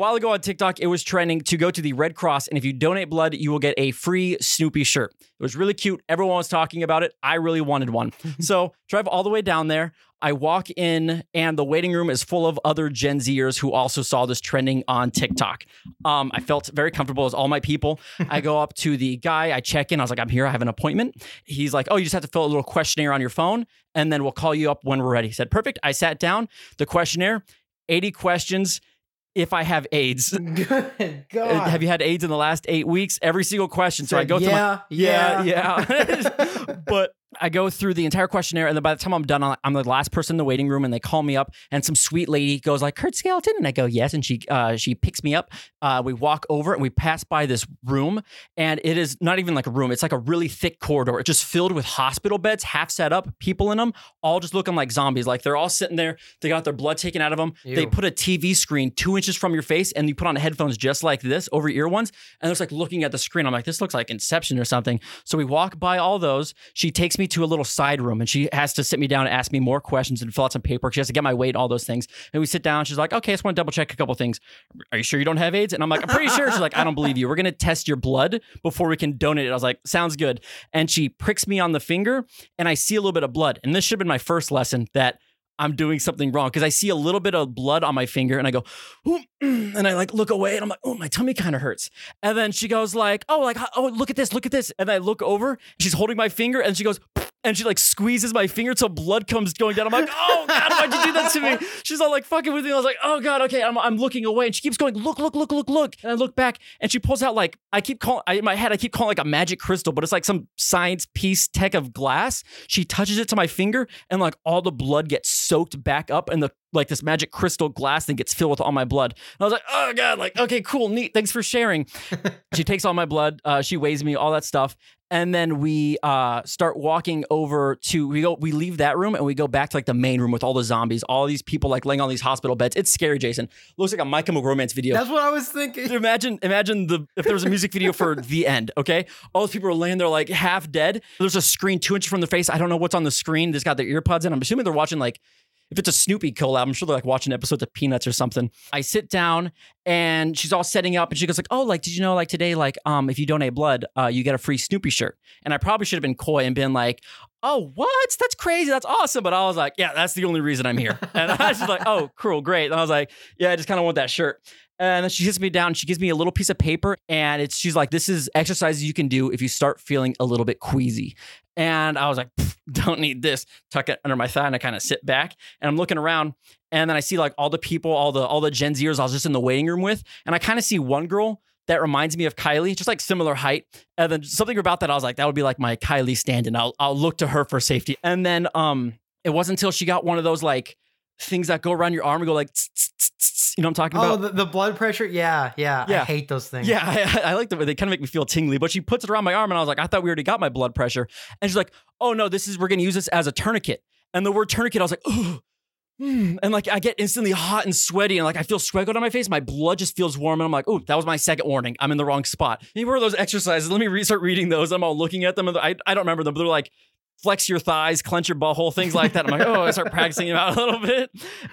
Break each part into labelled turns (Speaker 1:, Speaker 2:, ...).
Speaker 1: while ago on TikTok, it was trending to go to the Red Cross, and if you donate blood, you will get a free Snoopy shirt. It was really cute. Everyone was talking about it. I really wanted one. so drive all the way down there. I walk in, and the waiting room is full of other Gen Zers who also saw this trending on TikTok. Um, I felt very comfortable as all my people. I go up to the guy, I check in. I was like, I'm here. I have an appointment. He's like, Oh, you just have to fill a little questionnaire on your phone, and then we'll call you up when we're ready. He said, Perfect. I sat down. The questionnaire, 80 questions. If I have AIDS,
Speaker 2: Good
Speaker 1: Uh,
Speaker 2: God.
Speaker 1: have you had AIDS in the last eight weeks? Every single question. So I go through my
Speaker 2: yeah,
Speaker 1: yeah, yeah. but I go through the entire questionnaire, and then by the time I'm done, I'm the last person in the waiting room, and they call me up, and some sweet lady goes like, "Curt Skeleton," and I go, "Yes," and she uh, she picks me up. Uh, we walk over, and we pass by this room, and it is not even like a room; it's like a really thick corridor. It's just filled with hospital beds, half set up, people in them, all just looking like zombies. Like they're all sitting there, they got their blood taken out of them. They put a TV screen two inches from your face, and you put on headphones just like this over ear ones, and just like looking at the screen. I'm like, this looks like Inception or something. So we walk by all those. She takes me to a little side room and she has to sit me down and ask me more questions and fill out some paperwork. She has to get my weight, all those things. And we sit down. She's like, okay, I just want to double check a couple things. Are you sure you don't have AIDS? And I'm like, I'm pretty sure. She's like, I don't believe you. We're going to test your blood before we can donate it. I was like, sounds good. And she pricks me on the finger and I see a little bit of blood. And this should have been my first lesson that I'm doing something wrong because I see a little bit of blood on my finger and I go, and I like look away and I'm like, oh, my tummy kind of hurts. And then she goes like, oh, like, oh, look at this, look at this. And I look over, she's holding my finger and she goes, and she like squeezes my finger till blood comes going down. I'm like, oh God, why'd you do that to me? She's all like fucking with me. I was like, oh God, okay. I'm, I'm looking away. And she keeps going, look, look, look, look, look. And I look back and she pulls out like, I keep calling, I, in my head, I keep calling like a magic crystal, but it's like some science piece tech of glass. She touches it to my finger and like all the blood gets soaked back up and the like this magic crystal glass thing gets filled with all my blood. And I was like, oh God, like, okay, cool, neat. Thanks for sharing. she takes all my blood, uh, she weighs me, all that stuff. And then we uh, start walking over to we go we leave that room and we go back to like the main room with all the zombies, all these people like laying on these hospital beds. It's scary, Jason. Looks like a My Chemical Romance video.
Speaker 2: That's what I was thinking.
Speaker 1: Imagine, imagine the if there was a music video for the end. Okay, all those people are laying there like half dead. There's a screen two inches from their face. I don't know what's on the screen. They've got their earpods in. I'm assuming they're watching like if it's a Snoopy collab. I'm sure they're like watching episodes of Peanuts or something. I sit down and she's all setting up, and she goes like, "Oh, like did you know like today like um if you donate blood, uh you get a free Snoopy shirt." And I probably should have been coy and been like. Oh, what? That's crazy. That's awesome. But I was like, yeah, that's the only reason I'm here. And I was just like, oh, cool, great. And I was like, yeah, I just kind of want that shirt. And then she sits me down she gives me a little piece of paper and it's she's like, this is exercises you can do if you start feeling a little bit queasy. And I was like, "Pff, don't need this. Tuck it under my thigh and I kind of sit back and I'm looking around and then I see like all the people, all the all the Gen Zers I was just in the waiting room with, and I kind of see one girl that reminds me of Kylie, just like similar height. And then something about that, I was like, that would be like my Kylie stand-in. I'll I'll look to her for safety. And then um, it wasn't until she got one of those like things that go around your arm and go like. You know what I'm talking
Speaker 2: Oh,
Speaker 1: about?
Speaker 2: the, the blood pressure. Yeah, yeah,
Speaker 1: Yeah.
Speaker 2: I hate those things.
Speaker 1: Yeah, I, I like the way they kind of make me feel tingly. But she puts it around my arm, and I was like, I thought we already got my blood pressure. And she's like, Oh no, this is we're gonna use this as a tourniquet. And the word tourniquet, I was like, oh. And like I get instantly hot and sweaty, and like I feel sweat go down my face. My blood just feels warm, and I'm like, "Oh, that was my second warning. I'm in the wrong spot." Maybe were those exercises. Let me re- start reading those. I'm all looking at them, and I, I don't remember them, but they're like flex your thighs, clench your butthole, things like that. I'm like, oh, I start practicing them out a little bit.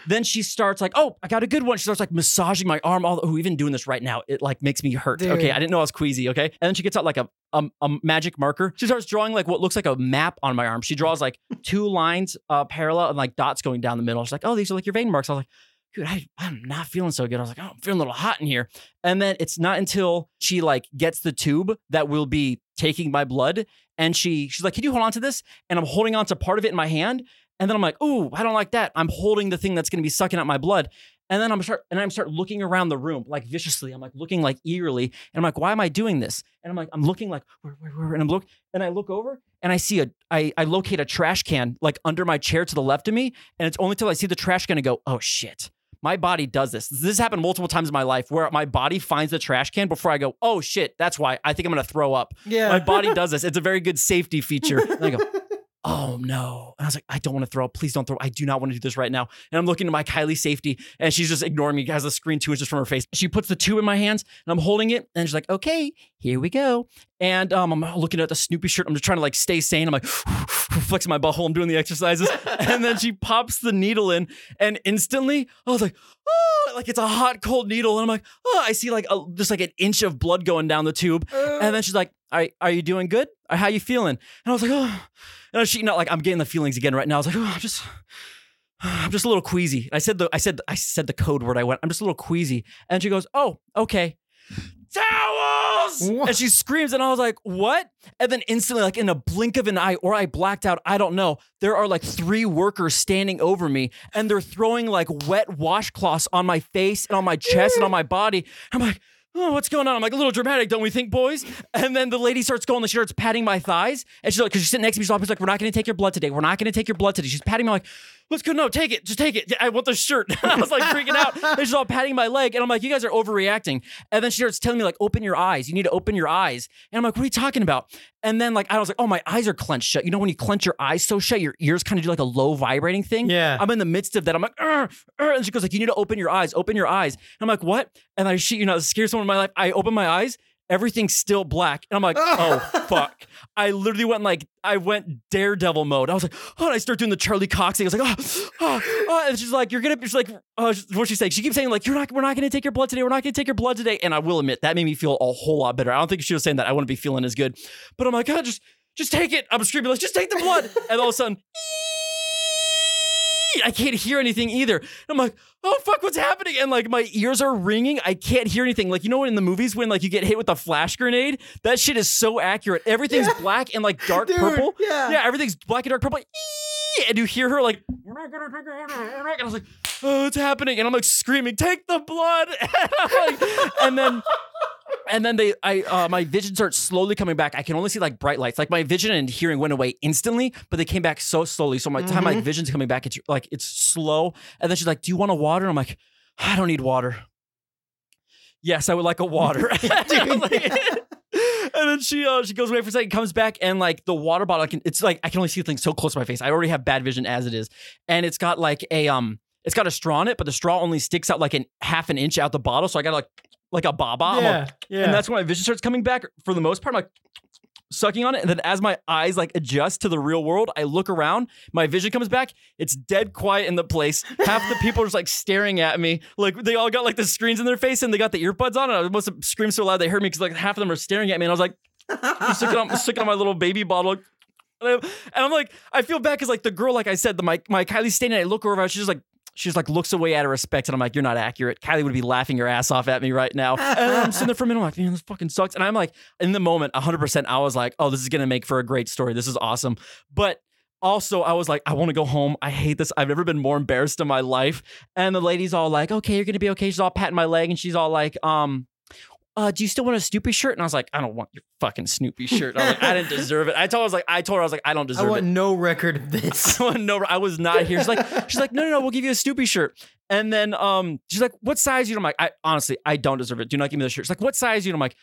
Speaker 1: Then she starts like, oh, I got a good one. She starts like massaging my arm. All oh, even doing this right now, it like makes me hurt.
Speaker 2: Dude.
Speaker 1: Okay, I didn't know I was queasy. Okay, and then she gets out like a, a a magic marker. She starts drawing like what looks like a map on my arm. She draws like two lines uh, parallel and like dots going down the middle. She's like, oh, these are like your vein marks. I was like. Dude, I, I'm not feeling so good. I was like, oh, I'm feeling a little hot in here. And then it's not until she like gets the tube that will be taking my blood. And she she's like, Can you hold on to this? And I'm holding on to part of it in my hand. And then I'm like, oh, I don't like that. I'm holding the thing that's gonna be sucking out my blood. And then I'm start and I'm start looking around the room like viciously. I'm like looking like eagerly, and I'm like, why am I doing this? And I'm like, I'm looking like where, where, where? And I'm look and I look over and I see a I I locate a trash can like under my chair to the left of me, and it's only till I see the trash can and go, oh shit. My body does this. This has happened multiple times in my life where my body finds the trash can before I go, oh shit, that's why I think I'm gonna throw up.
Speaker 2: yeah.
Speaker 1: My body does this. It's a very good safety feature. And I go, oh no. And I was like, I don't want to throw. Please don't throw. I do not want to do this right now. And I'm looking at my Kylie safety and she's just ignoring me, has the screen two inches from her face. She puts the tube in my hands and I'm holding it and she's like, okay, here we go. And um, I'm looking at the Snoopy shirt. I'm just trying to like stay sane. I'm like flexing my butthole. I'm doing the exercises. and then she pops the needle in and instantly I was like, oh, like it's a hot, cold needle. And I'm like, oh, I see like a, just like an inch of blood going down the tube. And then she's like, are, are you doing good? Or how you feeling? And I was like, oh. And she, you know, like I'm getting the feelings again right now. I was like, oh, I'm just, I'm just a little queasy. I said the, I said, I said the code word. I went, I'm just a little queasy. And she goes, oh, okay. Towels!
Speaker 2: What?
Speaker 1: And she screams, and I was like, what? And then instantly, like in a blink of an eye, or I blacked out, I don't know. There are like three workers standing over me, and they're throwing like wet washcloths on my face and on my chest and on my body. I'm like, oh, what's going on? I'm like, a little dramatic, don't we think, boys? And then the lady starts going, she starts patting my thighs. And she's like, because she's sitting next to me, she's like, we're not going to take your blood today. We're not going to take your blood today. She's patting me like, let's go. No, take it. Just take it. I want the shirt. I was like freaking out. They're just all patting my leg. And I'm like, you guys are overreacting. And then she starts telling me, like, open your eyes. You need to open your eyes. And I'm like, what are you talking about? And then, like, I was like, oh, my eyes are clenched shut. You know, when you clench your eyes so shut, your ears kind of do like a low vibrating thing.
Speaker 2: Yeah.
Speaker 1: I'm in the midst of that. I'm like, "Arr, arr," and she goes like, "You need to open your eyes. Open your eyes." And I'm like, "What?" And I shit, you know, scare someone in my life. I open my eyes. Everything's still black, and I'm like, "Oh fuck!" I literally went like, I went daredevil mode. I was like, "Oh!" And I start doing the Charlie Cox thing. I was like, "Oh, oh, oh," and she's like, "You're gonna," she's like, "Oh, what's she saying?" She keeps saying like, "You're not, we're not gonna take your blood today. We're not gonna take your blood today." And I will admit that made me feel a whole lot better. I don't think she was saying that. I wouldn't be feeling as good, but I'm like, "God, just, just take it." I'm screaming like, "Just take the blood!" And all of a sudden. I can't hear anything either. I'm like, oh fuck, what's happening? And like my ears are ringing. I can't hear anything. Like you know in the movies when like you get hit with a flash grenade, that shit is so accurate. Everything's black and like dark
Speaker 2: Dude,
Speaker 1: purple.
Speaker 2: yeah.
Speaker 1: yeah, everything's black and dark purple. And you hear her like, we're not gonna it. And I was like, oh, what's happening? And I'm like screaming, take the blood. And I'm like, and then and then they i uh, my vision starts slowly coming back. I can only see like bright lights. Like my vision and hearing went away instantly but they came back so slowly. So my time my
Speaker 2: Mhm.
Speaker 1: vision's coming back. It's like it's slow. And then she's like do you want a water? And i'm like i don't need water. Yes i would like a water. And then she uh, she goes away for a second comes back and like the water bottle I can, it's like i can only see things so close to my face. I already have bad vision as it is. And it's got like a um it's got a straw in it but the straw only sticks out like an half an inch out the bottle. So i got to like like a baba I'm like,
Speaker 2: yeah, yeah.
Speaker 1: and that's when my vision starts coming back. For the most part, I'm like sucking on it. And then as my eyes like adjust to the real world, I look around, my vision comes back. It's dead quiet in the place. Half the people are just like staring at me. Like they all got like the screens in their face and they got the earbuds on. And I must have screamed so loud they heard me because like half of them are staring at me. And I was like, sucking on, sucking on my little baby bottle. And, I'm like, I feel bad because like the girl, like I said, the my my Kylie Stain, and I look over, she's just like, she's like looks away out of respect, and I'm like, you're not accurate. Kylie would be laughing her ass off at me right now. And I'm sitting there for a minute, I'm like, man, this fucking sucks. And I'm like, in the moment, 100, percent I was like, oh, this is gonna make for a great story. This is awesome. But also, I was like, I want to go home. I hate this. I've never been more embarrassed in my life. And the lady's all like, okay, you're gonna be okay. She's all patting my leg, and she's all like, um. Uh, do you still want a Snoopy shirt? And I was like, I don't want your fucking Snoopy shirt. I was like, I didn't deserve it. I told her, I was like, I told her, I was like, I don't deserve it.
Speaker 2: I want
Speaker 1: it.
Speaker 2: no record of this.
Speaker 1: I want no, I was not here. She's like, she's like, no, no, no, we'll give you a Snoopy shirt. And then um, she's like, what size you? I'm like, I honestly, I don't deserve it. Do not give me the shirt. She's like, what size you? I'm like,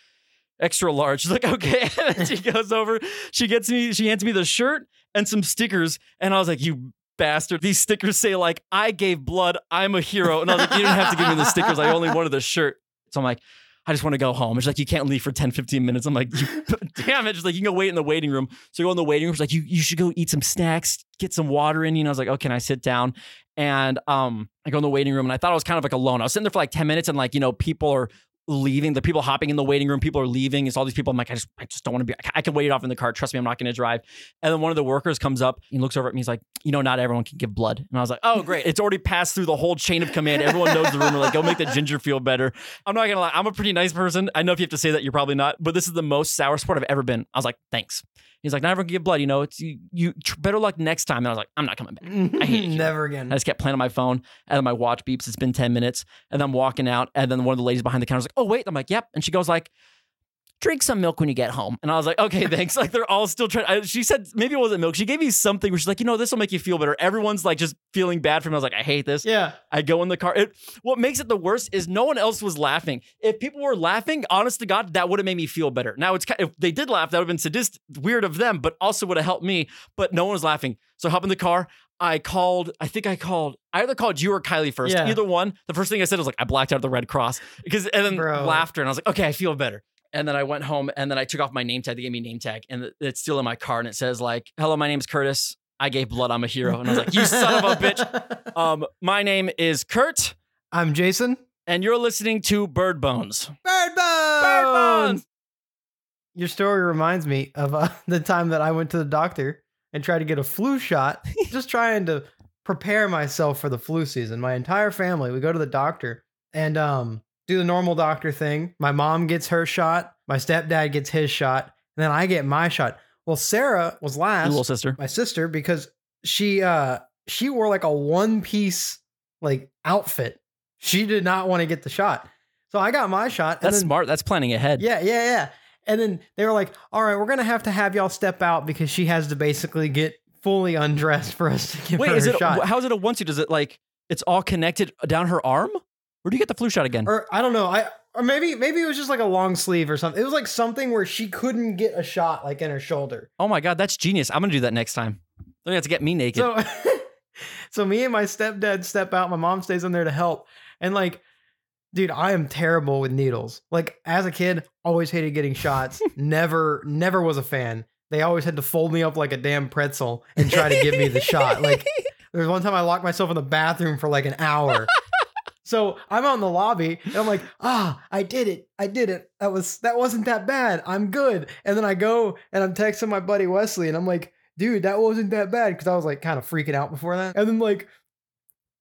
Speaker 1: extra large. She's like, okay. And then she goes over, she gets me, she hands me the shirt and some stickers. And I was like, you bastard. These stickers say like, I gave blood, I'm a hero. And I was like, you didn't have to give me the stickers. I only wanted the shirt. So I'm like, I just want to go home. She's like, you can't leave for 10, 15 minutes. I'm like, damn it. She's like, you can go wait in the waiting room. So I go in the waiting room. She's like, you, you should go eat some snacks, get some water in you. And I was like, oh, can I sit down? And um, I go in the waiting room and I thought I was kind of like alone. I was sitting there for like 10 minutes and like, you know, people are leaving. The people hopping in the waiting room, people are leaving. It's all these people. I'm like, I just, I just don't want to be, I can wait it off in the car. Trust me, I'm not going to drive. And then one of the workers comes up and looks over at me. He's like, you know, not everyone can give blood. And I was like, oh, great. It's already passed through the whole chain of command. Everyone knows the rumor. Like, go make the ginger feel better. I'm not to lie. I'm a pretty nice person. I know if you have to say that, you're probably not, but this is the most sour sport I've ever been. I was like, thanks. He's like, can give blood. You know, it's you, you better luck next time. And I was like, I'm not coming back. I hate it.
Speaker 2: Never again.
Speaker 1: I just kept playing on my phone, and then my watch beeps. It's been ten minutes, and then I'm walking out, and then one of the ladies behind the counter was like, "Oh wait," I'm like, "Yep," and she goes like, drink some milk when you get home. And I was like, okay, thanks. Like they're all still trying. I, she said maybe it wasn't milk. She gave me something where she's like, you know, this will make you feel better. Everyone's like just feeling bad for me. I was like, I hate this.
Speaker 2: Yeah.
Speaker 1: I go in the car. It, what makes it the worst is no one else was laughing. If people were laughing, honest to God, that would have made me feel better. Now it's if they did laugh, that would have been sadistic, weird of them, but also would have helped me. But no one was laughing. So I hop in the car. I called. I think I called. I either called you or Kylie first.
Speaker 2: Yeah.
Speaker 1: Either one. The first thing I said was like, I blacked out the Red Cross because, and then
Speaker 2: Bro.
Speaker 1: laughter, and I was like, okay, I feel better. And then I went home, and then I took off my name tag. They gave me a name tag, and it's still in my car, and it says like, "Hello, my name's Curtis. I gave blood. I'm a hero." And I was like, "You son of a bitch." Um, my name is Curt,
Speaker 2: I'm Jason.
Speaker 1: and you're listening to Bird Bones.
Speaker 2: Bird Bones.
Speaker 1: Bird Bones.
Speaker 2: Your story reminds me of uh, the time that I went to the doctor and tried to get a flu shot, just trying to prepare myself for the flu season. My entire family, we go to the doctor and um, do the normal doctor thing. My mom gets her shot, my stepdad gets his shot, and then I get my shot. Well, Sarah was
Speaker 1: Your
Speaker 2: last,
Speaker 1: little sister.
Speaker 2: my sister, because she uh she wore like a one piece like outfit. She did not want to get the shot. So I got my shot. and
Speaker 1: That's
Speaker 2: then-
Speaker 1: smart. That's planning ahead.
Speaker 2: yeah, yeah, yeah. And then they were like, all right, we're going to have to have y'all step out because she has to basically get fully undressed for us to give
Speaker 1: Wait,
Speaker 2: her
Speaker 1: is
Speaker 2: a
Speaker 1: it?
Speaker 2: shot.
Speaker 1: How is it a onesie? Does it like it's all connected down her arm? Where do you get the flu shot again?
Speaker 2: or I don't know. I or maybe maybe it was just like a long sleeve or something. It was like something where she couldn't get a shot like in her shoulder.
Speaker 1: oh my god, that's genius. I'm gonna do that next time. Don't you have to get me naked.
Speaker 2: So so me and my stepdad step out, my mom stays in there to help. And like dude, I am terrible with needles. Like as a kid, always hated getting shots. never never was a fan. They always had to fold me up like a damn pretzel and try to give me the shot. Like there was one time I locked myself in the bathroom for like an hour. So I'm out in the lobby and I'm like, ah, I did it. I did it. That was that wasn't that bad. I'm good. And then I go and I'm texting my buddy Wesley and I'm like, dude, that wasn't that bad. Cause I was like kind of freaking out before that. And then like,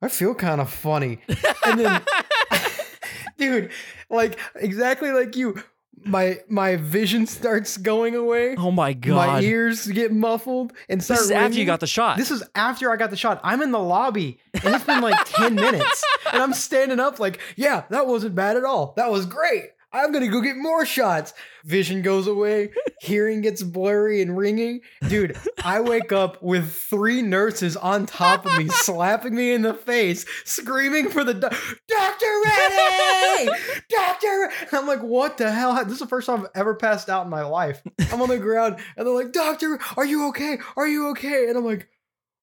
Speaker 2: I feel kind of funny. And then dude, like exactly like you, my my vision starts going away.
Speaker 1: oh my god!
Speaker 2: My ears get muffled and start
Speaker 1: this is after you got the shot.
Speaker 2: This is after I got the shot. I'm in the lobby and it's been like 10 minutes. And I'm standing up like, yeah, that wasn't bad at all. That was great. I'm to go get more shots. Vision goes away. Hearing gets blurry and ringing. Dude, I wake up with three nurses on top of me, slapping me in the face, screaming for the doc- Dr. Reddy! Doctor! And I'm like, what the hell? This is the first time I've ever passed out in my life. I'm on the ground and they're like, Doctor, are you okay? Are you okay? And I'm like,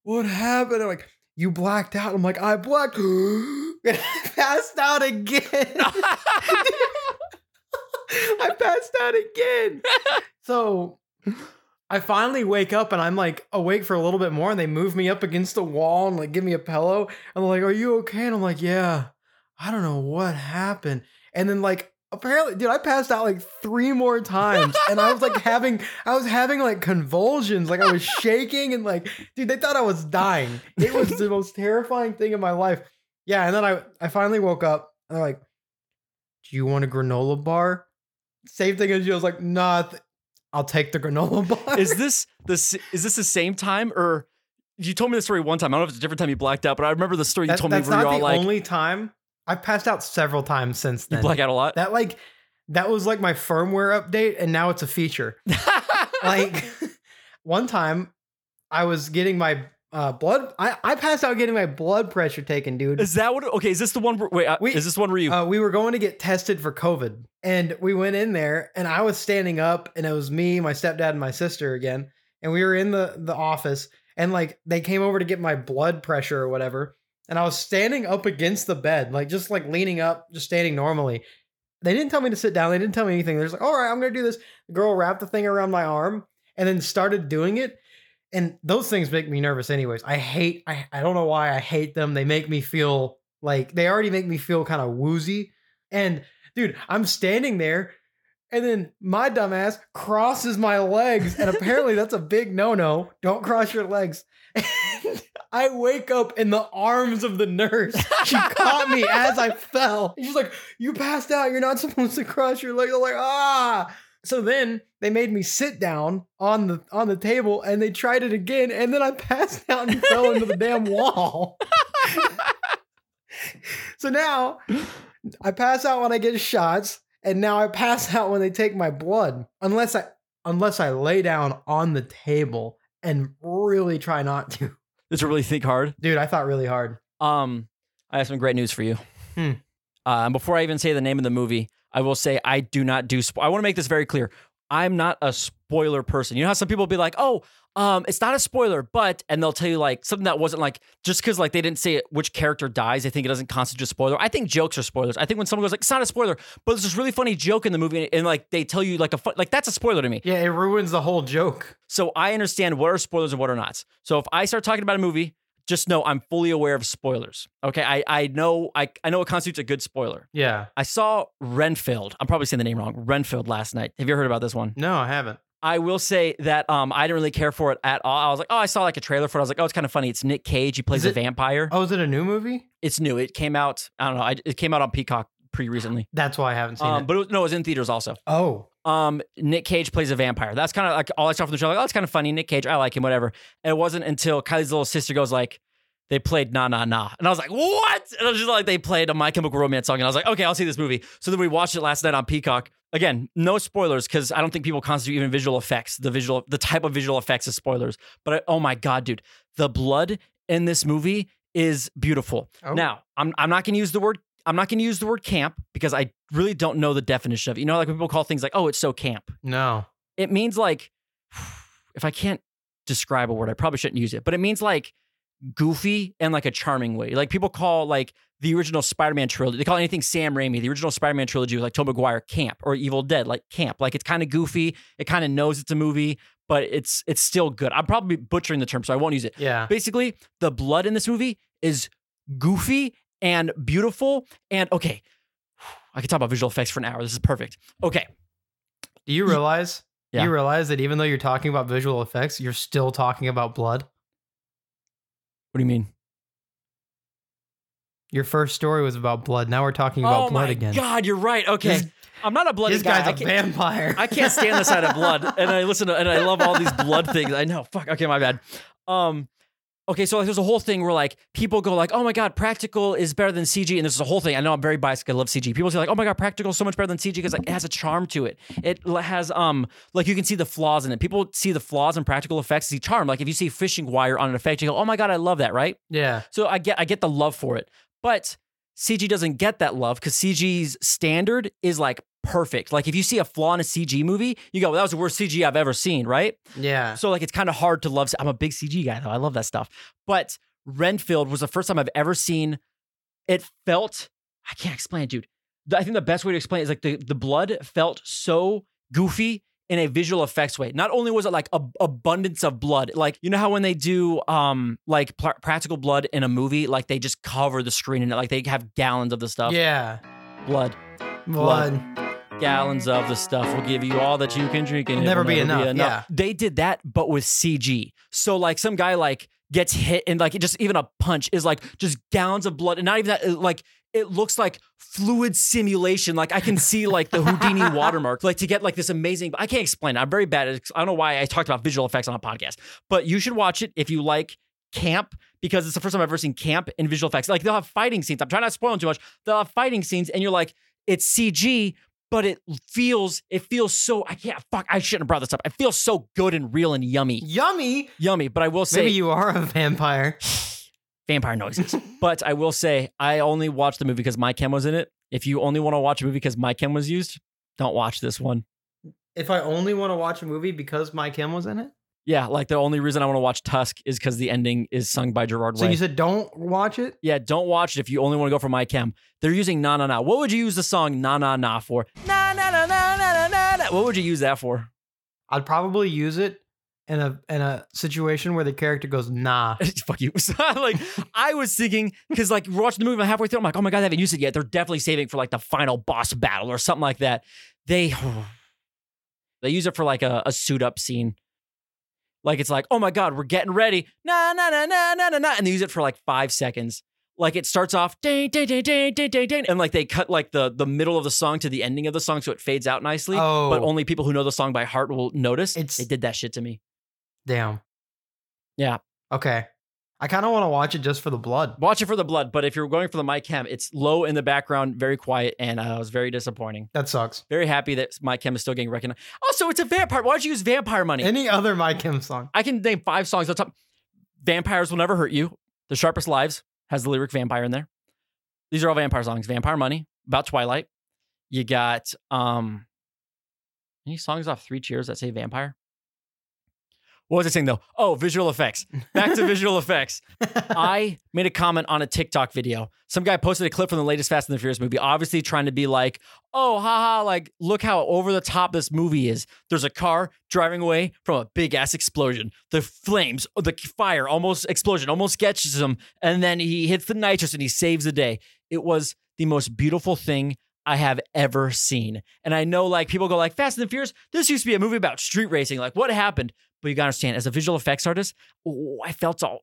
Speaker 2: what happened? I'm like, you blacked out. I'm like, I blacked. and I passed out again. I passed out again. So I finally wake up and I'm like awake for a little bit more, and they move me up against the wall and like give me a pillow. And they're like, Are you okay? And I'm like, Yeah. I don't know what happened. And then like apparently, dude, I passed out like three more times. And I was like having I was having like convulsions. Like I was shaking and like, dude, they thought I was dying. It was the most terrifying thing in my life. Yeah, and then I I finally woke up and they're like, Do you want a granola bar? Same thing as you. I was like, nah, th- I'll take the granola bar.
Speaker 1: is this the is this the same time or you told me the story one time. I don't know if it's a different time you blacked out, but I remember the story you
Speaker 2: That-
Speaker 1: told me
Speaker 2: that's
Speaker 1: where
Speaker 2: not
Speaker 1: all
Speaker 2: the
Speaker 1: like
Speaker 2: only time. I've passed out several times since
Speaker 1: you
Speaker 2: then.
Speaker 1: black out a lot.
Speaker 2: that like that was like my firmware update, and now it's a feature. like one time I was getting my uh, blood. I, I passed out getting my blood pressure taken, dude.
Speaker 1: is that what? Okay, is this the one? Where, wait, uh,
Speaker 2: We-
Speaker 1: is this one where you?
Speaker 2: Uh, we were going to get tested for COVID, and we went in there, and I was standing up, and it was me, my stepdad, and my sister again, and we were in the the office, and like they came over to get my blood pressure or whatever, and I was standing up against the bed, like just like leaning up, just standing normally. They didn't tell me to sit down. They didn't tell me anything. They're just like, "All right, I'm gonna do this." The girl wrapped the thing around my arm, and then started doing it. And those things make me nervous, anyways. I hate. I I don't know why I hate them. They make me feel like they already make me feel kind of woozy. And dude, I'm standing there, and then my dumbass crosses my legs, and apparently that's a big no-no. Don't cross your legs. And I wake up in the arms of the nurse. She caught me as I fell. She's like, "You passed out. You're not supposed to cross your legs." I'm like, "Ah." So then they made me sit down on the on the table, and they tried it again, and then I passed out and fell into the damn wall. so now I pass out when I get shots, and now I pass out when they take my blood. Unless I unless I lay down on the table and really try not to.
Speaker 1: This will really think hard.
Speaker 2: Dude, I thought really hard.
Speaker 1: Um, I have some great news for you.
Speaker 2: Hmm.
Speaker 1: Uh, and before I even say the name of the movie, I will say I do not do. Spo- I want to make this very clear. I'm not a spoiler person. You know how some people be like, "Oh, um, it's not a spoiler," but and they'll tell you like something that wasn't like just because like they didn't say it, which character dies, they think it doesn't constitute a spoiler. I think jokes are spoilers. I think when someone goes like, "It's not a spoiler," but there's this really funny joke in the movie, and, like they tell you like a fu- like that's a spoiler to me.
Speaker 2: Yeah, it ruins the whole joke.
Speaker 1: So I understand what are spoilers and what are not. So if I start talking about a movie, just know I'm fully aware of spoilers. Okay, I I know I I know what constitutes a good spoiler.
Speaker 2: Yeah.
Speaker 1: I saw Renfield. I'm probably saying the name wrong. Renfield last night. Have you heard about this one?
Speaker 2: No, I haven't.
Speaker 1: I will say that um I didn't really care for it at all. I was like, oh, I saw like a trailer for it. I was like, oh, it's kind of funny. It's Nick Cage. He plays
Speaker 2: Is
Speaker 1: a vampire.
Speaker 2: Oh, is it a new movie?
Speaker 1: It's new. It came out. I don't know. I, it came out on Peacock pretty recently.
Speaker 2: That's why I haven't seen
Speaker 1: Um,
Speaker 2: it.
Speaker 1: but it was, no, it was in theaters also.
Speaker 2: oh,
Speaker 1: um, Nick Cage plays a vampire. That's kind of like all I saw from the show. Like, oh, it's kind of funny. Nick Cage, I like him, whatever. And it wasn't until Kylie's little sister goes like, they played Na Na Na, and I was like, what? And I was just like, they played a My Chemical Romance song, and I was like, okay, I'll see this movie. So then we watched it last night on Peacock. Again, no spoilers because I don't think people constitute even visual effects. The visual, the type of visual effects is spoilers. But I, oh my god, dude, the blood in this movie is beautiful.
Speaker 2: Oh.
Speaker 1: Now, I'm I'm not going to use the word I'm not going to use the word camp because I really don't know the definition of it. You know, like when people call things like, oh, it's so camp.
Speaker 2: no.
Speaker 1: It means like, if I can't describe a word, I probably shouldn't use it, but it means like goofy and like a charming way. Like people call like the original Spider-Man trilogy, they call anything Sam Raimi, the original Spider-Man trilogy with like Tobey Maguire camp or Evil Dead, like camp. Like it's kind of goofy. It kind of knows it's a movie, but it's it's still good. I'm probably butchering the term, so I won't use it.
Speaker 2: Yeah.
Speaker 1: Basically, the blood in this movie is goofy and beautiful. And okay, I could talk about visual effects for an hour. This is perfect. Okay.
Speaker 2: Do you realize?
Speaker 1: Yeah.
Speaker 2: You realize that even though you're talking about visual effects, you're still talking about blood.
Speaker 1: What do you mean?
Speaker 2: Your first story was about blood. Now we're talking about
Speaker 1: oh
Speaker 2: blood
Speaker 1: my
Speaker 2: again.
Speaker 1: god, you're right. Okay,
Speaker 2: This,
Speaker 1: I'm not a bloody
Speaker 2: this
Speaker 1: guy.
Speaker 2: guy's
Speaker 1: I
Speaker 2: a
Speaker 1: can't,
Speaker 2: vampire.
Speaker 1: I can't stand the sight of blood, and I listen to and I love all these blood things. I know. Fuck. Okay, my bad. Um. Okay, so like, there's a whole thing where like people go like, "Oh my god, practical is better than CG," and there's a whole thing. I know I'm very biased. I love CG. People say like, "Oh my god, practical is so much better than CG because like it has a charm to it. It has um like you can see the flaws in it. People see the flaws in practical effects, see charm. Like if you see fishing wire on an effect, you go, "Oh my god, I love that," right?
Speaker 2: yeah.
Speaker 1: So I get I get the love for it. But CG doesn't get that love because CG's standard is like perfect. Like if you see a flaw in a CG movie, you go, well, that was the worst CG I've ever seen, right?
Speaker 2: Yeah.
Speaker 1: So like it's kind of hard to love. I'm a big CG guy though. I love that stuff. But Renfield was the first time I've ever seen it felt I can't explain it, dude. I think the best way to explain it is like the, the blood felt so goofy in a visual effects way. Not only was it like a abundance of blood, like you know how when they do um like pr- practical blood in a movie, like they just cover the screen in it, like they have gallons of the stuff.
Speaker 2: Yeah.
Speaker 1: Blood,
Speaker 2: Blood.
Speaker 1: Gallons of the stuff will give you all that you can drink, and
Speaker 2: It'll
Speaker 1: it
Speaker 2: never
Speaker 1: will
Speaker 2: be enough, yeah.
Speaker 1: They did that, but with CG. So like some guy like gets hit and like just even a punch is like just gallons of blood, and not even that. Like it looks like fluid simulation. Like I can see like the Houdini watermark. Like to get like this amazing. I can't explain. it. I'm very bad. At, I don't know why I talked about visual effects on a podcast, but you should watch it if you like camp because it's the first time I've ever seen camp in visual effects. Like they'll have fighting scenes. I'm trying not to spoil them too much. They'll have fighting scenes, and you're like, it's CG, but it feels it feels so. I can't fuck. I shouldn't have brought this up. It feels so good and real and yummy,
Speaker 2: Yummy.
Speaker 1: yummy. But I will say,
Speaker 2: Maybe you are a vampire.
Speaker 1: vampire noises. but I will say, I only watched the movie because my chem was in it. If you only want to watch a movie because my chem was used, don't watch this one.
Speaker 2: If I only want to watch a movie because my Kim was in it.
Speaker 1: Yeah, like the only reason I want to watch Tusk is because the ending is sung by Gerard
Speaker 2: So
Speaker 1: Way.
Speaker 2: you said don't watch it?
Speaker 1: Yeah, don't watch it if you only want to go for my chem. They're using na na na. What would you use the song na na na for? Na na na na na na na. na. What would you use that for?
Speaker 2: I'd probably use it in a in a situation where the character goes nah.
Speaker 1: Fuck you. So, like I was thinking because like we're watching the movie, I'm halfway through. I'm like, oh my god, they haven't used it yet. They're definitely saving for like the final boss battle or something like that. They they use it for like a, a suit up scene. Like it's like, oh my god, we're getting ready. Na na na na na na na, and they use it for like five seconds. Like it starts off ding ding ding ding ding ding ding, and like they cut like the the middle of the song to the ending of the song, so it fades out nicely.
Speaker 2: Oh,
Speaker 1: But only people who know the song by heart will notice.
Speaker 2: It's-
Speaker 1: they did that shit to me.
Speaker 2: damn.
Speaker 1: Yeah.
Speaker 2: Okay. I kind of want to watch it just for the blood.
Speaker 1: Watch it for the blood, but if you're going for the My Chem, it's low in the background, very quiet, and uh, it was very disappointing.
Speaker 2: That sucks.
Speaker 1: Very happy that My Chem is still getting recognized. Also, it's a vampire. Why don't you use vampire money?
Speaker 2: Any other My Chem song?
Speaker 1: I can name five songs on top. Vampires will never hurt you. The sharpest lives has the lyric vampire in there. These are all vampire songs. Vampire money about Twilight. You got um any songs off Three Cheers that say vampire? What was I saying though? Oh, visual effects. Back to visual effects. I made a comment on a TikTok video. Some guy posted a clip from the latest Fast and the Furious movie, obviously trying to be like, oh, haha, like, look how over the top this movie is. There's a car driving away from a big ass explosion. The flames, the fire, almost explosion, almost catches him. And then he hits the nitrous and he saves the day. It was the most beautiful thing I have ever seen. And I know like people go like Fast and the Furious, this used to be a movie about street racing. Like what happened? But you gotta understand, as a visual effects artist, oh, I felt all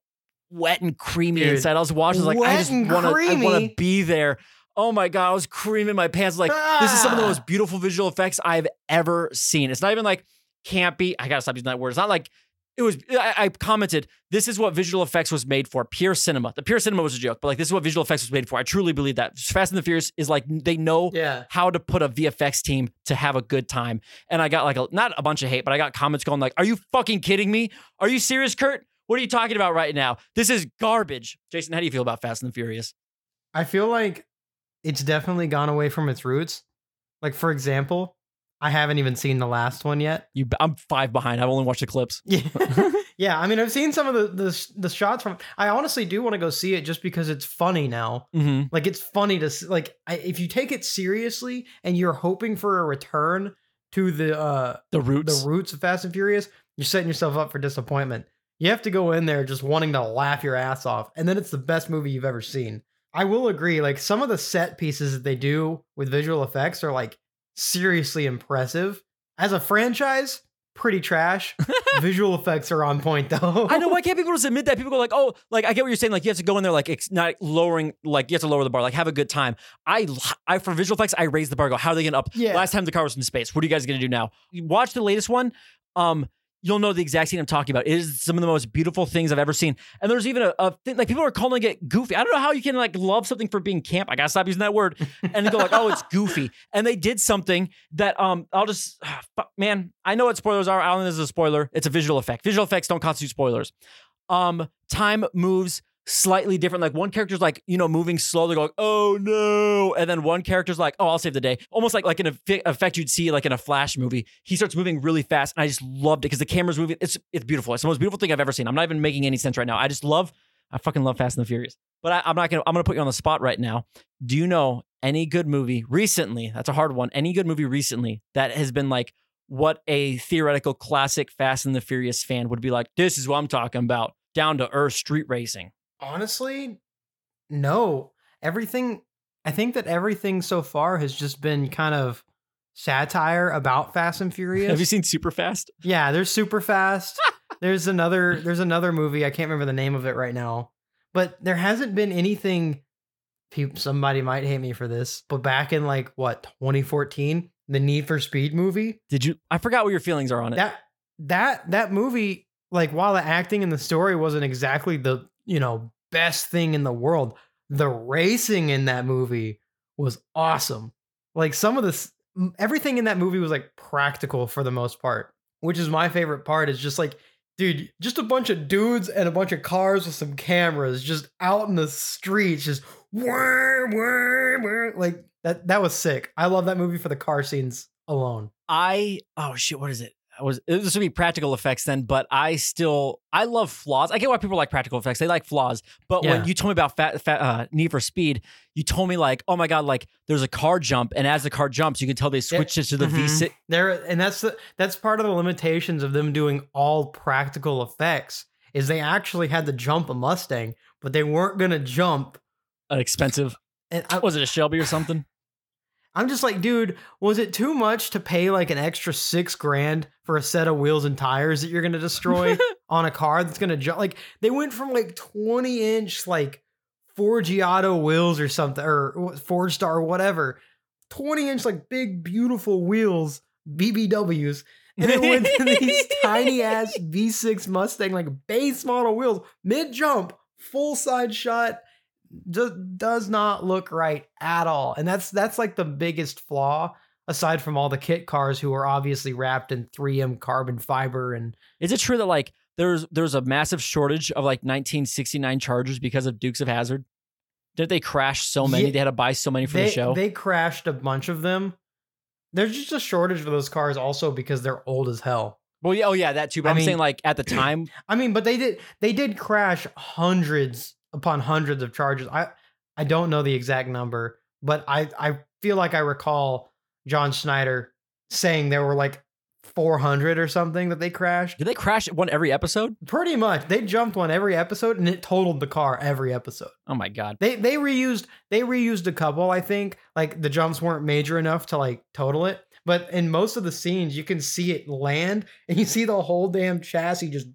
Speaker 1: wet and creamy
Speaker 2: Dude,
Speaker 1: inside. I was watching, I was like, I just wanna I wanna be there. Oh my god, I was creaming my pants. Like, this is some of the
Speaker 2: Ah.
Speaker 1: most beautiful visual effects I've ever seen. It's not even like campy. I gotta stop using that word. It's not like it was. I, I commented, this is what visual effects was made for. Pure cinema. The pure cinema was a joke, but like this is what visual effects was made for. I truly believe that. Fast and the Furious is like they know
Speaker 2: Yeah.
Speaker 1: how to put a VFX team to have a good time. And I got like a, not a bunch of hate, but I got comments going like, "Are you fucking kidding me? Are you serious, Curt? What are you talking about right now? This is garbage." Jason, how do you feel about Fast and the Furious?
Speaker 2: I feel like it's definitely gone away from its roots. Like, for example, I haven't even seen the last one yet.
Speaker 1: You, I'm five behind. I've only watched the clips.
Speaker 2: Yeah. yeah. I mean, I've seen some of the, the, the shots from I honestly do want to go see it just because it's funny now.
Speaker 1: hmm
Speaker 2: Like, it's funny to, like, I, if you take it seriously and you're hoping for a return to the, uh,
Speaker 1: The roots.
Speaker 2: the roots of Fast and Furious, you're setting yourself up for disappointment. You have to go in there just wanting to laugh your ass off, and then it's the best movie you've ever seen. I will agree, like some of the set pieces that they do with visual effects are like seriously impressive. As a franchise, pretty trash. visual effects are on point though.
Speaker 1: I know why can't people just admit that? People go like, "Oh, like I get what you're saying. Like you have to go in there, like it's not lowering, like you have to lower the bar, like have a good time." I, I for visual effects, I raise the bar. Go, how are they getting up?
Speaker 2: Yeah.
Speaker 1: Last time the car was in space. What are you guys gonna do now? Watch the latest one. Um, you'll know the exact scene I'm talking about. It is some of the most beautiful things I've ever seen. And there's even a, a thing like people are calling it goofy. I don't know how you can like love something for being camp. I gotta stop using that word. And they go like, "Oh, it's goofy." And they did something that um, I'll just fuck, man. I know what spoilers are. Alan is a spoiler. It's a visual effect. Visual effects don't constitute spoilers. Um, time moves slightly different. Like one character's like, you know, moving slowly, going, oh no. And then one character's like, oh, I'll save the day. Almost like like an effe- effect you'd see like in a flash movie. He starts moving really fast. And I just loved it because the camera's moving. It's it's beautiful. It's the most beautiful thing I've ever seen. I'm not even making any sense right now. I just love, I fucking love Fast and the Furious. But I, I'm not gonna I'm gonna put you on the spot right now. Do you know any good movie recently? That's a hard one. Any good movie recently that has been like what a theoretical classic Fast and the Furious fan would be like, this is what I'm talking about. Down to earth street racing.
Speaker 2: Honestly, no. Everything I think that everything so far has just been kind of satire about Fast and Furious.
Speaker 1: Have you seen Super Fast?
Speaker 2: Yeah, there's super fast. there's another there's another movie, I can't remember the name of it right now. But there hasn't been anything somebody might hate me for this, but back in like what, 2014, the Need for Speed movie,
Speaker 1: Did you? I forgot what your feelings are on it.
Speaker 2: that that that movie like while the acting and the story wasn't exactly the, you know, best thing in the world, the racing in that movie was awesome. Like some of this everything in that movie was like practical for the most part, which is my favorite part is just like dude, just a bunch of dudes and a bunch of cars with some cameras just out in the streets just whir, whir, whir. like that that was sick. I love that movie for the car scenes alone.
Speaker 1: I oh shit, what is it? Was this would be practical effects then, but I still I love flaws. I get why people like practical effects; they like flaws. But when you told me about fat, fat, uh, Need for Speed, you told me like, oh my god, like there's a car jump, and as the car jumps, you can tell they switched it to the
Speaker 2: Mhm.
Speaker 1: V6.
Speaker 2: There and that's the that's part of the limitations of them doing all practical effects is they actually had to jump a Mustang, but they weren't gonna jump.
Speaker 1: An expensive.
Speaker 2: And I,
Speaker 1: Was it a Shelby or something?
Speaker 2: I'm just like, dude, was it too much to pay like an extra six grand for a set of wheels and tires that you're gonna destroy on a car that's gonna jump? Like they went from like 20 inch like Forgiato wheels or something or Forgestar whatever, 20 inch like big beautiful wheels, BBWs, and it went to these tiny ass V6 Mustang like base model wheels mid jump. full side shot just does not look right at all. And that's that's like the biggest flaw aside from all the kit cars who are obviously wrapped in 3M carbon fiber and
Speaker 1: Is it true that like there's there's a massive shortage of like 1969 Chargers because of Dukes of Hazzard? Did they crash so many?
Speaker 2: Yeah.
Speaker 1: they had to buy so many for
Speaker 2: they,
Speaker 1: the show.
Speaker 2: they crashed a bunch of them. There's just a shortage of those cars also because they're old as hell.
Speaker 1: well, yeah, oh yeah, that too. But
Speaker 2: I
Speaker 1: am saying like at the time,
Speaker 2: I mean, but they did they did crash hundreds upon hundreds of Chargers. I I don't know the exact number, but I I feel like I recall John Schneider saying there were like 400 or something that they crashed.
Speaker 1: did they crash one every episode?
Speaker 2: Pretty much, they jumped one every episode, and it totaled the car every episode.
Speaker 1: Oh my god.
Speaker 2: They they reused they reused a couple. I think like the jumps weren't major enough to like total it, but in most of the scenes, you can see it land, and you see the whole damn chassis just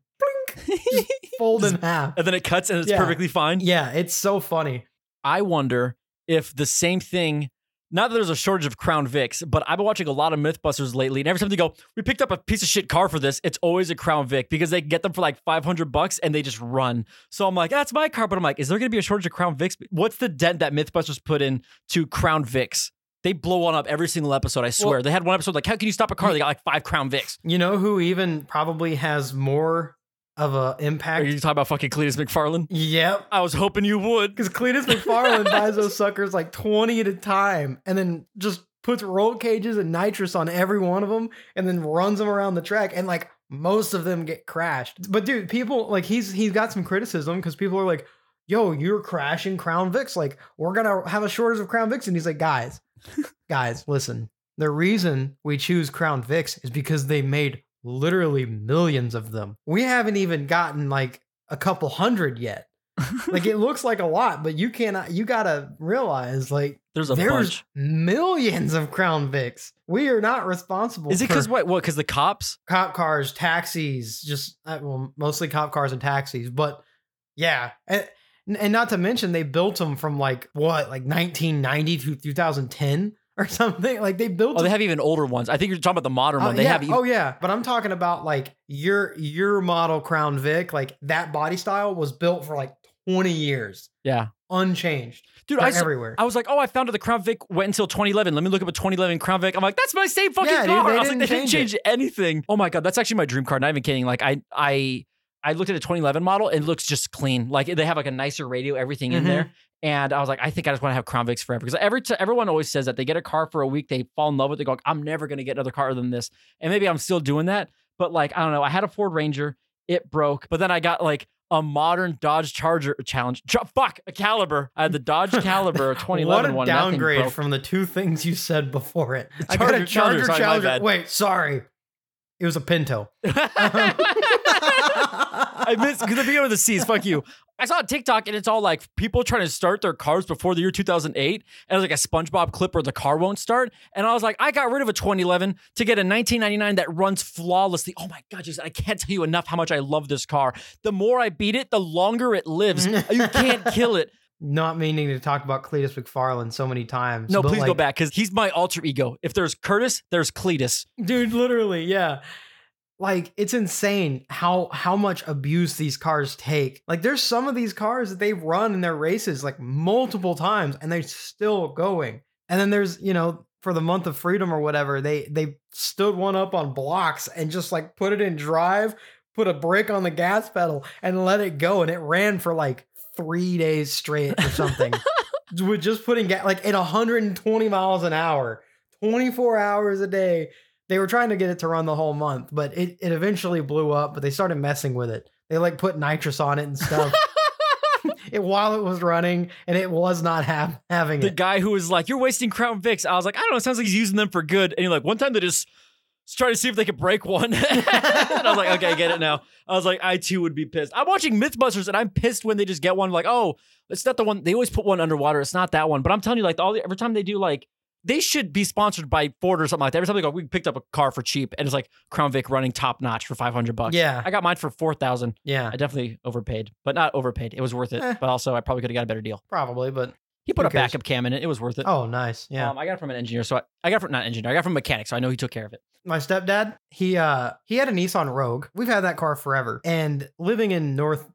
Speaker 2: fold in half.
Speaker 1: and then it cuts and it's
Speaker 2: Yeah.
Speaker 1: perfectly fine.
Speaker 2: Yeah, it's so funny.
Speaker 1: I wonder if the same thing. Not that there's a shortage of Crown Vics, but I've been watching a lot of MythBusters lately, and every time they go, "We picked up a piece of shit car for this," it's always a Crown Vic because they get them for like 500 bucks and they just run. So I'm like, "That's my car," but I'm like, "Is there going to be a shortage of Crown Vics? What's the dent that MythBusters put in to Crown Vics?" They blow one up every single episode. I swear. they had one episode like, "How can you stop a car?" They got like five Crown Vics.
Speaker 2: You know who even probably has more of a
Speaker 1: Are you talking about fucking Cleetus McFarland?
Speaker 2: Yep.
Speaker 1: I was hoping you would.
Speaker 2: Because Cleetus McFarland buys those suckers like 20 at a time and then just puts roll cages and nitrous on every one of them and then runs them around the track and like most of them get crashed. But dude, people like he's he's got some criticism because people are like, yo, you're crashing Crown Vics. Like, we're gonna have a shortage of Crown Vics. And he's like, guys, guys, listen. The reason we choose Crown Vics is because they made literally millions of them. We haven't even gotten like a couple hundred yet. like it looks like a lot, but you cannot. You gotta realize, like
Speaker 1: There's a
Speaker 2: there's
Speaker 1: bunch.
Speaker 2: millions of Crown Vics. We are not responsible.
Speaker 1: Is it because what? What? Because the cops?
Speaker 2: cop cars, taxis, just uh, well, mostly cop cars and taxis, but yeah, and and not to mention they built them from like what, like 1990 to 2010 or something. Like they built.
Speaker 1: Oh, they have even older ones. I think you're talking about the modern
Speaker 2: Oh,
Speaker 1: one. They
Speaker 2: yeah.
Speaker 1: have. Even,
Speaker 2: oh yeah, but I'm talking about like your your model Crown Vic, like that body style was built for like 20 years,
Speaker 1: yeah,
Speaker 2: unchanged,
Speaker 1: dude. I saw,
Speaker 2: everywhere.
Speaker 1: I was like, oh, I found out the Crown Vic went until 2011. Let me look up a 2011 Crown Vic. I'm like, that's my same fucking
Speaker 2: Yeah, dude,
Speaker 1: car.
Speaker 2: they
Speaker 1: I was like,
Speaker 2: didn't
Speaker 1: they didn't
Speaker 2: change
Speaker 1: change anything. Oh my god, that's actually my dream car. Not even kidding. Like I, I, I looked at a 2011 model. and It looks just clean. Like they have like a nicer radio, everything in
Speaker 2: Mhm.
Speaker 1: there. And I was like, I think I just want to have Crown Vics forever because every t- everyone always says that they get a car for a week, they fall in love with it. They go, I'm never gonna get another car than this. And maybe I'm still doing that, but like I don't know. I had a Ford Ranger, it broke, but then I got like a modern Dodge Charger challenge. Ch- fuck a Caliber. I had the Dodge Caliber, a 2011
Speaker 2: what a
Speaker 1: one. and that thing
Speaker 2: downgrade from the two things you said before it. I
Speaker 1: Charger-
Speaker 2: got a Charger
Speaker 1: Charger, sorry,
Speaker 2: Challenger. Wait, sorry, it was a Pinto.
Speaker 1: I missed because the beginning of the C's. Fuck you. I saw a TikTok and it's all like people trying to start their cars before the year 2008. And it was like a SpongeBob clip where the car won't start. And I was like, I got rid of a 2011 to get a 1999 that runs flawlessly. Oh my God, Jason, I can't tell you enough how much I love this car. The more I beat it, the longer it lives. you can't kill it.
Speaker 2: Not meaning to talk about Cleetus McFarland so many times.
Speaker 1: No, please go back because he's my alter ego. If there's Curtis, there's Cleetus.
Speaker 2: dude. Literally, yeah. Like it's insane how how much abuse these cars take. Like there's some of these cars that they've run in their races like multiple times and they're still going. And then there's you know for the month of freedom or whatever they they stood one up on blocks and just like put it in drive, put a brake on the gas pedal and let it go and it ran for like three days straight or something. With just putting gas like at 120 miles an hour, 24 hours a day they were trying to get it to run the whole month, but it, it eventually blew up. But they started messing with it. They like put nitrous on it and stuff it, while it was running, and it was not ha- having
Speaker 1: the
Speaker 2: it.
Speaker 1: guy who was like, "You're wasting Crown Vics." I was like, "I don't know." It sounds like he's using them for good. And you're like, one time they just try to see if they could break one. and I was like, "Okay, I get it now." I was like, "I too would be pissed." I'm watching MythBusters, and I'm pissed when they just get one. Like, oh, it's not the one. They always put one underwater. It's not that one. But I'm telling you, like, all the, every time they do, like. They should be sponsored by Ford or something like that. Every time they go, we picked up a car for cheap, and it's like Crown Vic running top notch for five hundred bucks.
Speaker 2: Yeah,
Speaker 1: I got mine for four thousand.
Speaker 2: yeah,
Speaker 1: I definitely overpaid, but not overpaid. It was worth it.
Speaker 2: Eh.
Speaker 1: But also, I probably could have got a better deal.
Speaker 2: probably, but
Speaker 1: He put
Speaker 2: Who
Speaker 1: a
Speaker 2: cares?
Speaker 1: backup cam in it. It was worth it.
Speaker 2: oh, nice. Yeah,
Speaker 1: Um, I got it from an engineer, so I, I got it from not engineer. I got it from a mechanic, so I know he took care of it.
Speaker 2: my stepdad he uh he had a Nissan Rogue. We've had that car forever, and living in North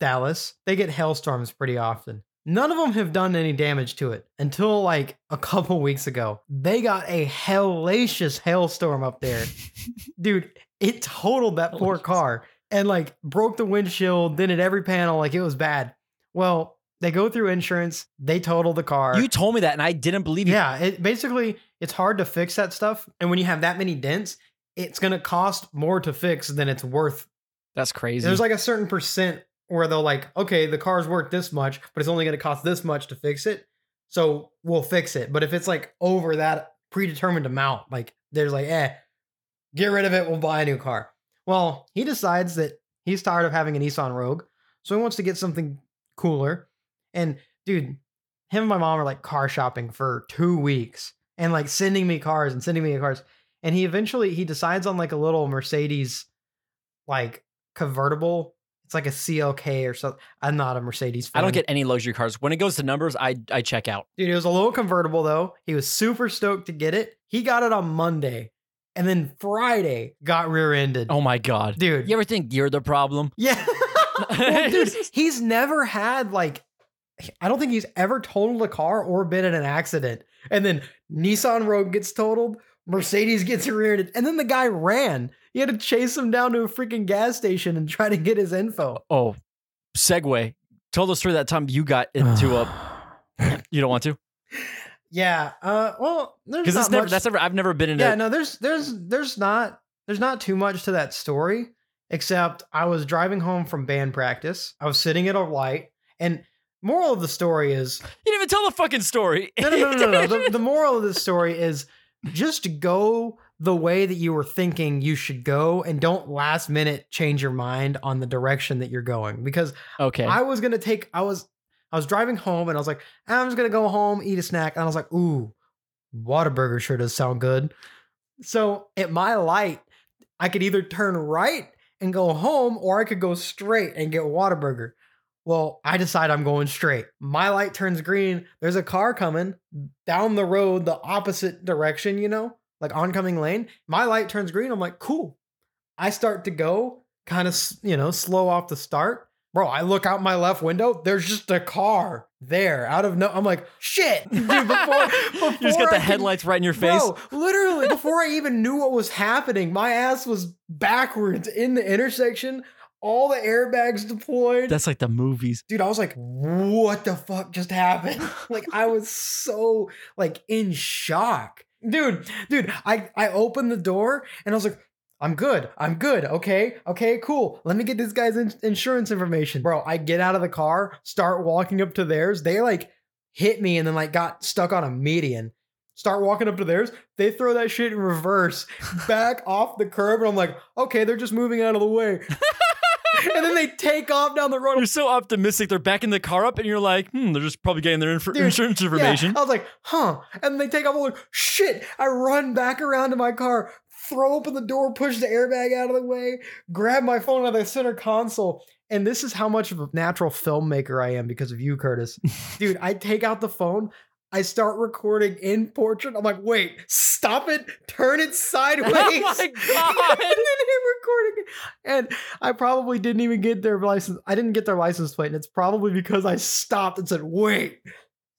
Speaker 2: Dallas, they get hailstorms pretty often. None of them have done any damage to it until like a couple weeks ago. They got a hellacious hailstorm up there. Dude, it totaled that poor car and like broke the windshield, then at every panel, like it was bad. Well, they go through insurance, they total the car.
Speaker 1: You told me that, and I didn't believe you.
Speaker 2: Yeah, it basically it's hard to fix that stuff, and when you have that many dents, it's gonna cost more to fix than it's worth.
Speaker 1: That's crazy.
Speaker 2: There's like a certain percent where they'll like, okay, the car's worth this much, but it's only gonna cost this much to fix it, so we'll fix it. But if it's like over that predetermined amount, like there's like, eh, get rid of it, we'll buy a new car. Well, he decides that he's tired of having a Nissan Rogue, so he wants to get something cooler. And dude, him and my mom are like car shopping for two weeks and like sending me cars and sending me cars. And he eventually he decides on like a little Mercedes like convertible. It's like a CLK or something. I'm not a Mercedes fan.
Speaker 1: I don't get any luxury cars. When it goes to numbers, I I check out.
Speaker 2: Dude, it was a little convertible though. He was super stoked to get it. He got it on Monday. And then Friday got rear-ended.
Speaker 1: Oh my god.
Speaker 2: dude.
Speaker 1: You ever think you're the problem?
Speaker 2: Yeah. well, dude, he's never had like I don't think he's ever totaled a car or been in an accident. And then Nissan Rogue gets totaled, Mercedes gets rear-ended, and then the guy ran. He had to chase him down to a freaking gas station and try to get his info.
Speaker 1: Oh, segue. Tell the story that time you got into a. You don't want to
Speaker 2: yeah. Uh. Well, there's
Speaker 1: because
Speaker 2: not
Speaker 1: never.
Speaker 2: much-
Speaker 1: That's never. I've never been in
Speaker 2: yeah.
Speaker 1: a.
Speaker 2: No. There's there's there's not there's not too much to that story except I was driving home from band practice. I was sitting at a light, and moral of the story is
Speaker 1: You didn't even tell the fucking story.
Speaker 2: no, no, no, no, no. The, the moral of the story is just go the way that you were thinking you should go and don't last minute change your mind on the direction that you're going because
Speaker 1: okay.
Speaker 2: I was going to take I was I was driving home and I was like I'm just going to go home eat a snack and I was like ooh Whataburger sure does sound good. So at my light I could either turn right and go home or I could go straight and get Whataburger. Well, I decide I'm going straight. My light turns green. There's a car coming down the road, the opposite direction, you know, like oncoming lane. My light turns green. I'm like, cool. I start to go, kind of, you know, slow off the start. Bro, I look out my left window. There's just a car there out of no. I'm like, shit. Dude, before, before
Speaker 1: you just got the
Speaker 2: can-
Speaker 1: headlights right in your face.
Speaker 2: Bro, literally, before I even knew what was happening, my ass was backwards in the intersection. All the airbags deployed.
Speaker 1: That's like the movies.
Speaker 2: Dude, I was like, what the fuck just happened? like, I was so like in shock. Dude, dude, I, I opened the door and I was like, I'm good. I'm good. Okay. Okay, cool. Let me get this guy's in- insurance information. Bro, I get out of the car, start walking up to theirs. They like hit me and then like got stuck on a median. Start walking up to theirs. They throw that shit in reverse back off the curb. And I'm like, okay, they're just moving out of the way. and then they take off down the road.
Speaker 1: You're so optimistic. They're backing the car up, and you're like, hmm, they're just probably getting their inf- insurance information.
Speaker 2: Yeah, I was like, huh. And they take off. I'm like, shit. I run back around to my car, throw open the door, push the airbag out of the way, grab my phone out of the center console. And this is how much of a natural filmmaker I am because of you, Curtis. Dude, I take out the phone. I start recording in portrait. I'm like, wait, stop it, turn it sideways.
Speaker 1: Oh my God.
Speaker 2: recording. And I probably didn't even get their license. I didn't get their license plate. And it's probably because I stopped and said, wait,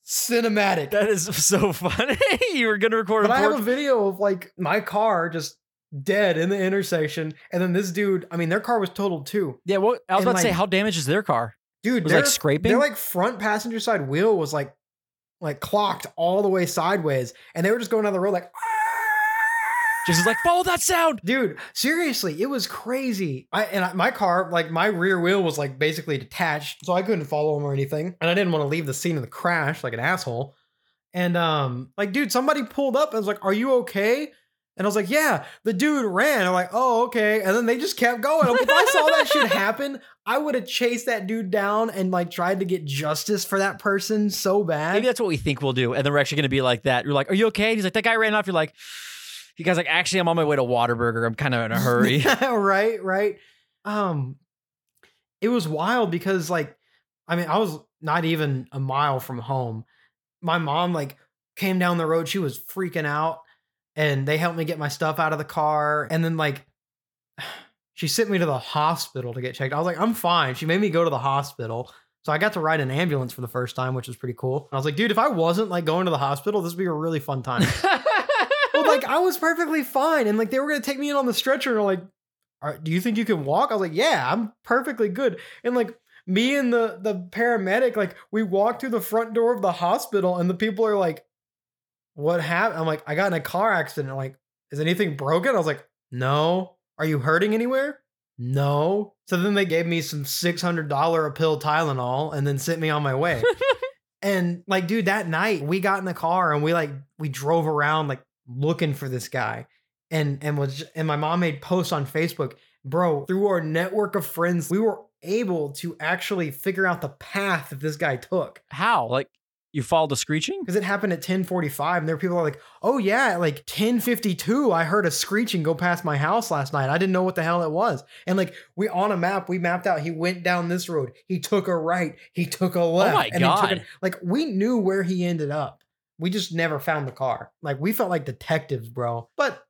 Speaker 2: cinematic.
Speaker 1: That is so funny. you were gonna record
Speaker 2: But I have a video of like my car just dead in the intersection. And then this dude, I mean, their car was totaled too.
Speaker 1: Yeah, well, I was
Speaker 2: and
Speaker 1: about to say, how damaged is their car?
Speaker 2: Dude,
Speaker 1: Was like, scraping?
Speaker 2: Their like front passenger side wheel was like like clocked all the way sideways. And they were just going down the road like
Speaker 1: Just like follow that sound.
Speaker 2: Dude, seriously, it was crazy. I and I, my car, like my rear wheel was like basically detached, so I couldn't follow him or anything. And I didn't want to leave the scene of the crash like an asshole. And um, like, dude, somebody pulled up and was like, "Are you okay?" And I was like, "Yeah." The dude ran. I'm like, "Oh, okay." And then they just kept going. If I saw that shit happen, I would have chased that dude down and like tried to get justice for that person so bad.
Speaker 1: Maybe that's what we think we'll do, and then we're actually gonna be like that. You're like, "Are you okay?" And he's like, "That guy ran off." You're like, "You guys like actually, I'm on my way to Whataburger. I'm kind of in a hurry."
Speaker 2: right, right. Um, it was wild because like, I mean, I was not even a mile from home. My mom like came down the road. She was freaking out, and they helped me get my stuff out of the car. And then like, she sent me to the hospital to get checked. I was like, I'm fine. She made me go to the hospital. So I got to ride an ambulance for the first time, which was pretty cool. And I was like, dude, if I wasn't like going to the hospital, this would be a really fun time. like I was perfectly fine. And like they were gonna take me in on the stretcher and like, "Are- do you think you can walk? I was like, yeah, I'm perfectly good. And like me and the the paramedic, like we walked through the front door of the hospital and the people are like, what happened? I'm like, I got in a car accident. I'm like, is anything broken? I was like, no. Are you hurting anywhere? No. So then they gave me some $600 a pill Tylenol and then sent me on my way. and like, dude, that night we got in the car and we like, we drove around like looking for this guy. And, and was, and my mom made posts on Facebook, bro, through our network of friends, we were able to actually figure out the path that this guy took
Speaker 1: How? Like you followed the screeching?
Speaker 2: because it happened at 1045 and there were people are like oh yeah at like 1052 i heard a screeching go past my house last night i didn't know what the hell it was and like we on a map we mapped out he went down this road he took a right he took a left Oh
Speaker 1: my
Speaker 2: and he took
Speaker 1: God.
Speaker 2: like we knew where he ended up we just never found the car like we felt like detectives bro but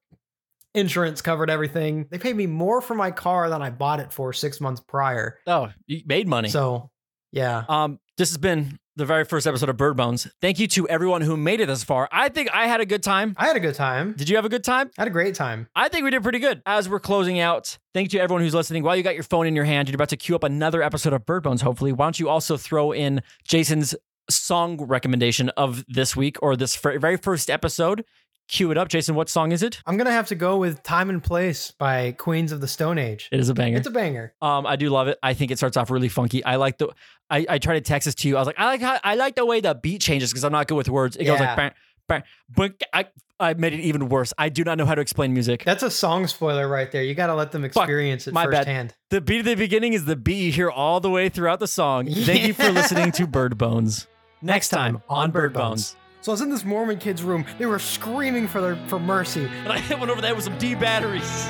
Speaker 2: insurance covered everything they paid me more for my car than i bought it for six months prior
Speaker 1: Oh, you made money.
Speaker 2: so yeah
Speaker 1: Um, this has been the very first episode of Bird Bones. Thank you to everyone who made it this far. I think I had a good time.
Speaker 2: i had a good time
Speaker 1: Did you have a good time?
Speaker 2: i had a great time
Speaker 1: I think we did pretty good. As we're closing out, thank you to everyone who's listening. While you got your phone in your hand, you're about to queue up another episode of Bird Bones, hopefully. Why don't you also throw in Jason's song recommendation of this week or this very first episode? Cue it up. Jason, what song is it?
Speaker 2: I'm gonna have to go with "Time and Place" by Queens of the Stone Age.
Speaker 1: It is a banger.
Speaker 2: It's a banger.
Speaker 1: Um, I do love it. I think it starts off really funky. I like the. I, I tried to text this to you. I was like, I like how I like the way the beat changes because I'm not good with words. It goes like, bang, bang, but I I made it even worse. I do not know how to explain music.
Speaker 2: That's a song spoiler right there. You got to let them experience it
Speaker 1: my bad.
Speaker 2: firsthand.
Speaker 1: The beat at the beginning is the beat you hear all the way throughout the song. Thank you for listening to Bird Bones. Next time on Bird Bones.
Speaker 2: So I was in this Mormon kid's room. They were screaming for their for mercy.
Speaker 1: And I hit one over the head with some D batteries.